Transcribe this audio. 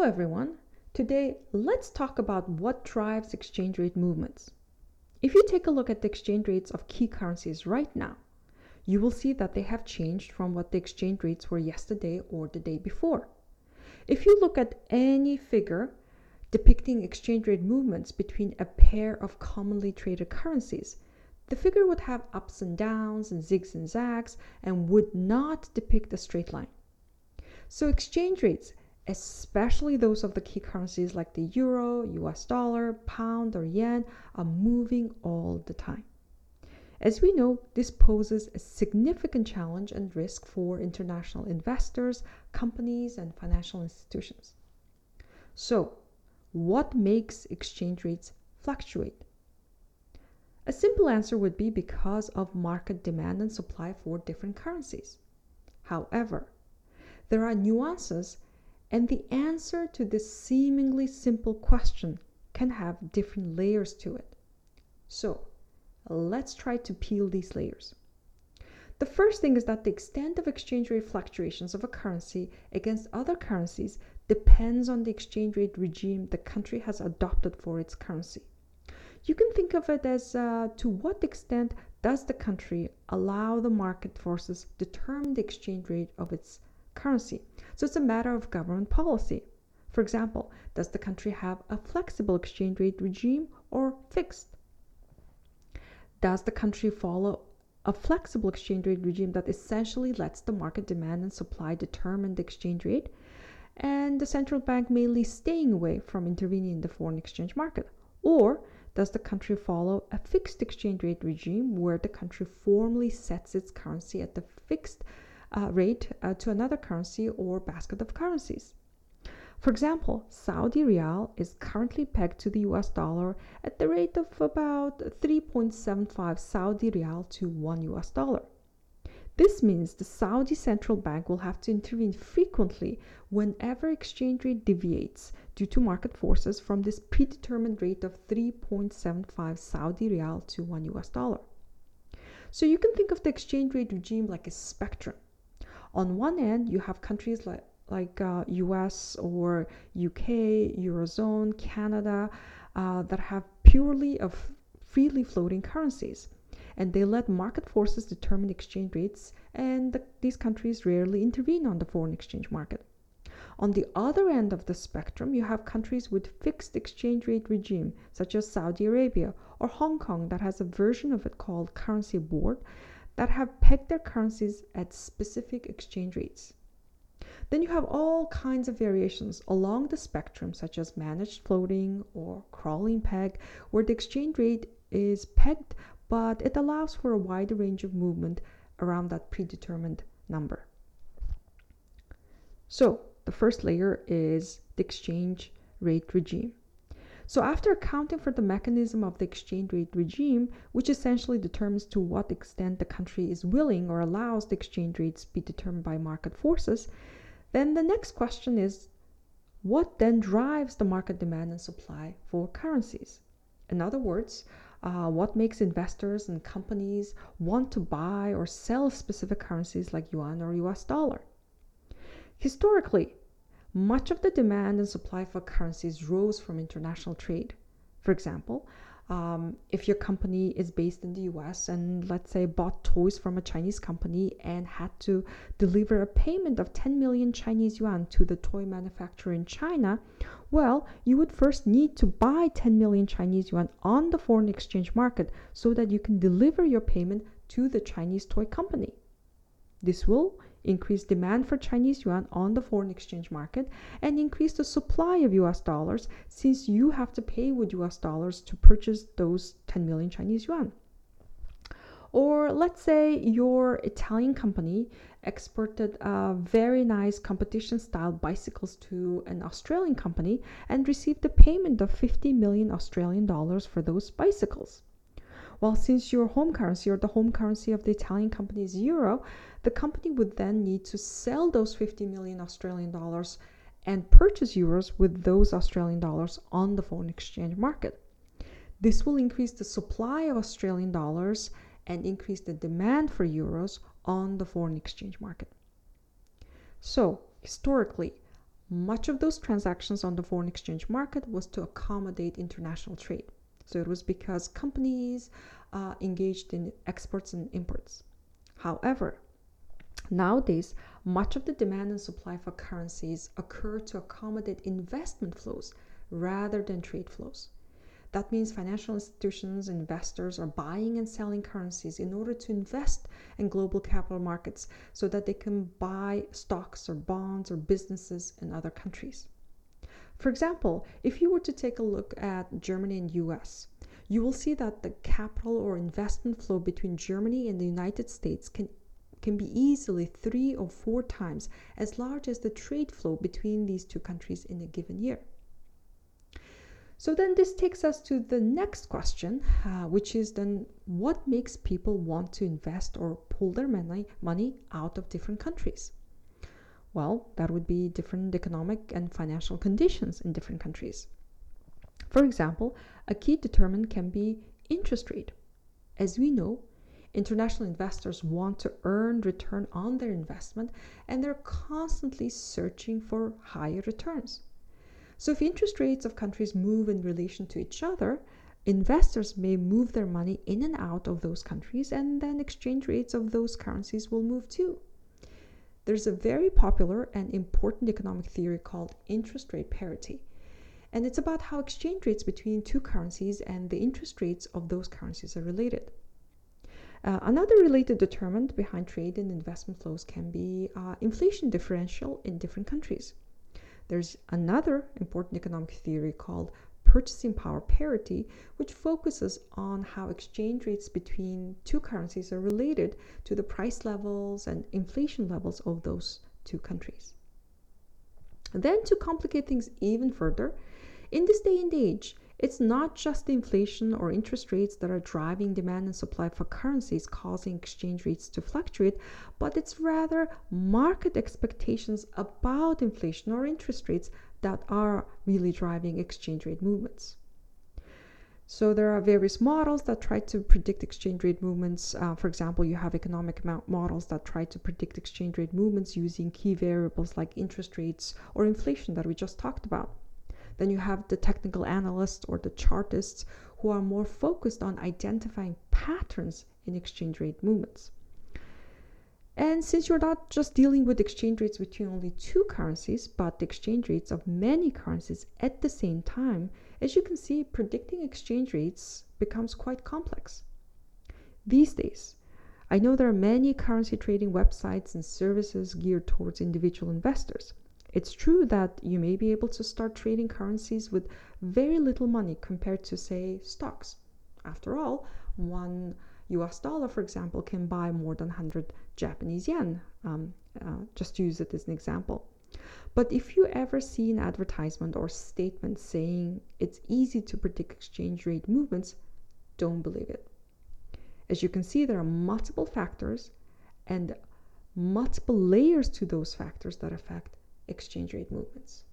Hello, everyone. Today, let's talk about what drives exchange rate movements. If you take a look at the exchange rates of key currencies right now, you will see that they have changed from what the exchange rates were yesterday or the day before. If you look at any figure depicting exchange rate movements between a pair of commonly traded currencies, the figure would have ups and downs and zigs and zags and would not depict a straight line. So exchange rates, especially those of the key currencies like the euro, US dollar, pound, or yen, are moving all the time. As we know, this poses a significant challenge and risk for international investors, companies, and financial institutions. So, what makes exchange rates fluctuate? A simple answer would be because of market demand and supply for different currencies. However, there are nuances, and the answer to this seemingly simple question can have different layers to it. So, let's try to peel these layers. The first thing is that the extent of exchange rate fluctuations of a currency against other currencies depends on the exchange rate regime the country has adopted for its currency. You can think of it as uh, to what extent does the country allow the market forces determine the exchange rate of its currency. So it's a matter of government policy. For example, does the country have a flexible exchange rate regime or fixed? Does the country follow a flexible exchange rate regime that essentially lets the market demand and supply determine the exchange rate, and the central bank mainly staying away from intervening in the foreign exchange market? Or does the country follow a fixed exchange rate regime where the country formally sets its currency at the fixed uh, rate uh, to another currency or basket of currencies? For example, Saudi rial is currently pegged to the US dollar at the rate of about 3.75 Saudi rial to 1 US dollar. This means the Saudi central bank will have to intervene frequently whenever exchange rate deviates due to market forces from this predetermined rate of 3.75 Saudi rial to 1 US dollar. So you can think of the exchange rate regime like a spectrum. On one end, you have countries like like uh, US or UK, Eurozone, Canada uh, that have purely of freely floating currencies and they let market forces determine exchange rates, and the, these countries rarely intervene on the foreign exchange market. On the other end of the spectrum, you have countries with fixed exchange rate regime, such as Saudi Arabia or Hong Kong, that has a version of it called currency board, that have pegged their currencies at specific exchange rates. Then you have all kinds of variations along the spectrum, such as managed floating or crawling peg, where the exchange rate is pegged but it allows for a wider range of movement around that predetermined number. So the first layer is the exchange rate regime. So after accounting for the mechanism of the exchange rate regime, which essentially determines to what extent the country is willing or allows the exchange rates be determined by market forces, then the next question is what then drives the market demand and supply for currencies? In other words, uh, what makes investors and companies want to buy or sell specific currencies like yuan or US dollar. Historically, much of the demand and supply for currencies rose from international trade. For example, um, if your company is based in the US and let's say bought toys from a Chinese company and had to deliver a payment of 10 million Chinese yuan to the toy manufacturer in China, well, you would first need to buy 10 million Chinese yuan on the foreign exchange market so that you can deliver your payment to the Chinese toy company. This will increase demand for Chinese yuan on the foreign exchange market, and increase the supply of US dollars since you have to pay with US dollars to purchase those 10 million Chinese yuan. Or let's say your Italian company exported a very nice competition style bicycles to an Australian company and received a payment of 50 million Australian dollars for those bicycles. Well, since your home currency or the home currency of the Italian company is euro, the company would then need to sell those 50 million Australian dollars and purchase euros with those Australian dollars on the foreign exchange market. This will increase the supply of Australian dollars and increase the demand for euros on the foreign exchange market. So, historically, much of those transactions on the foreign exchange market was to accommodate international trade. So it was because companies uh, engaged in exports and imports. However, nowadays, much of the demand and supply for currencies occur to accommodate investment flows rather than trade flows. That means financial institutions, investors are buying and selling currencies in order to invest in global capital markets so that they can buy stocks or bonds or businesses in other countries. For example, if you were to take a look at Germany and US, you will see that the capital or investment flow between Germany and the United States can can be easily three or four times as large as the trade flow between these two countries in a given year. So then this takes us to the next question, uh, which is then what makes people want to invest or pull their money, money out of different countries? Well, that would be different economic and financial conditions in different countries. For example, a key determinant can be interest rate. As we know, international investors want to earn return on their investment and they're constantly searching for higher returns. So, if interest rates of countries move in relation to each other, investors may move their money in and out of those countries, and then exchange rates of those currencies will move too. There's a very popular and important economic theory called interest rate parity. And it's about how exchange rates between two currencies and the interest rates of those currencies are related. Uh, another related determinant behind trade and investment flows can be uh, inflation differential in different countries. There's another important economic theory called purchasing power parity, which focuses on how exchange rates between two currencies are related to the price levels and inflation levels of those two countries. Then, to complicate things even further, in this day and age, it's not just the inflation or interest rates that are driving demand and supply for currencies, causing exchange rates to fluctuate, but it's rather market expectations about inflation or interest rates that are really driving exchange rate movements. So there are various models that try to predict exchange rate movements. Uh, for example, you have economic models that try to predict exchange rate movements using key variables like interest rates or inflation that we just talked about. Then you have the technical analysts or the chartists who are more focused on identifying patterns in exchange rate movements. And since you're not just dealing with exchange rates between only two currencies, but the exchange rates of many currencies at the same time, as you can see, predicting exchange rates becomes quite complex. These days, I know there are many currency trading websites and services geared towards individual investors. It's true that you may be able to start trading currencies with very little money compared to, say, stocks. After all, one US dollar, for example, can buy more than 100 Japanese yen, um, uh, just to use it as an example. But if you ever see an advertisement or statement saying it's easy to predict exchange rate movements, don't believe it. As you can see, there are multiple factors and multiple layers to those factors that affect exchange rate movements.